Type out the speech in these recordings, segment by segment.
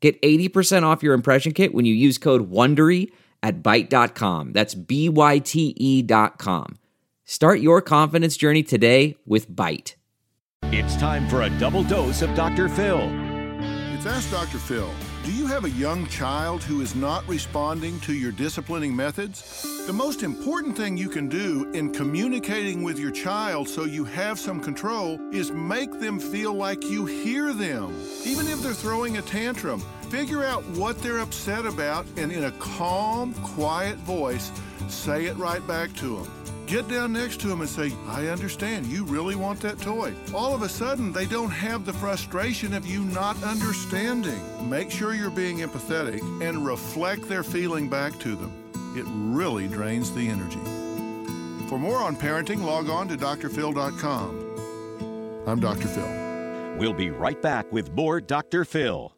Get 80% off your impression kit when you use code WONDERY at Byte.com. That's B-Y-T-E dot com. Start your confidence journey today with Byte. It's time for a double dose of Dr. Phil. It's Ask Dr. Phil. Do you have a young child who is not responding to your disciplining methods? The most important thing you can do in communicating with your child so you have some control is make them feel like you hear them. Even if they're throwing a tantrum, figure out what they're upset about and in a calm, quiet voice, say it right back to them. Get down next to them and say, I understand, you really want that toy. All of a sudden, they don't have the frustration of you not understanding. Make sure you're being empathetic and reflect their feeling back to them. It really drains the energy. For more on parenting, log on to drphil.com. I'm Dr. Phil. We'll be right back with more Dr. Phil.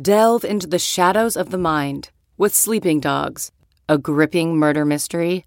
Delve into the shadows of the mind with Sleeping Dogs, a gripping murder mystery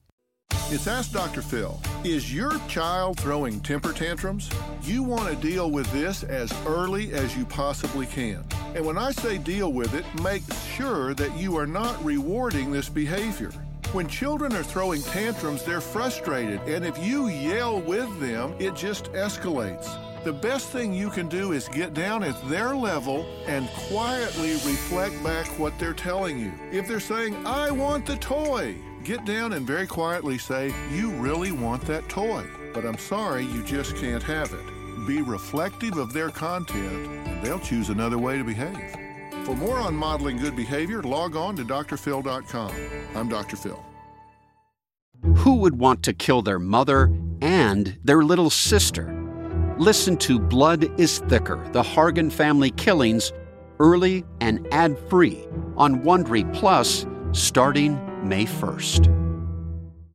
It's Ask Dr. Phil. Is your child throwing temper tantrums? You want to deal with this as early as you possibly can. And when I say deal with it, make sure that you are not rewarding this behavior. When children are throwing tantrums, they're frustrated, and if you yell with them, it just escalates. The best thing you can do is get down at their level and quietly reflect back what they're telling you. If they're saying, I want the toy, get down and very quietly say, You really want that toy, but I'm sorry you just can't have it. Be reflective of their content, and they'll choose another way to behave. For more on modeling good behavior, log on to drphil.com. I'm Dr. Phil. Who would want to kill their mother and their little sister? Listen to Blood is Thicker The Hargan Family Killings early and ad free on Wondery Plus starting May 1st.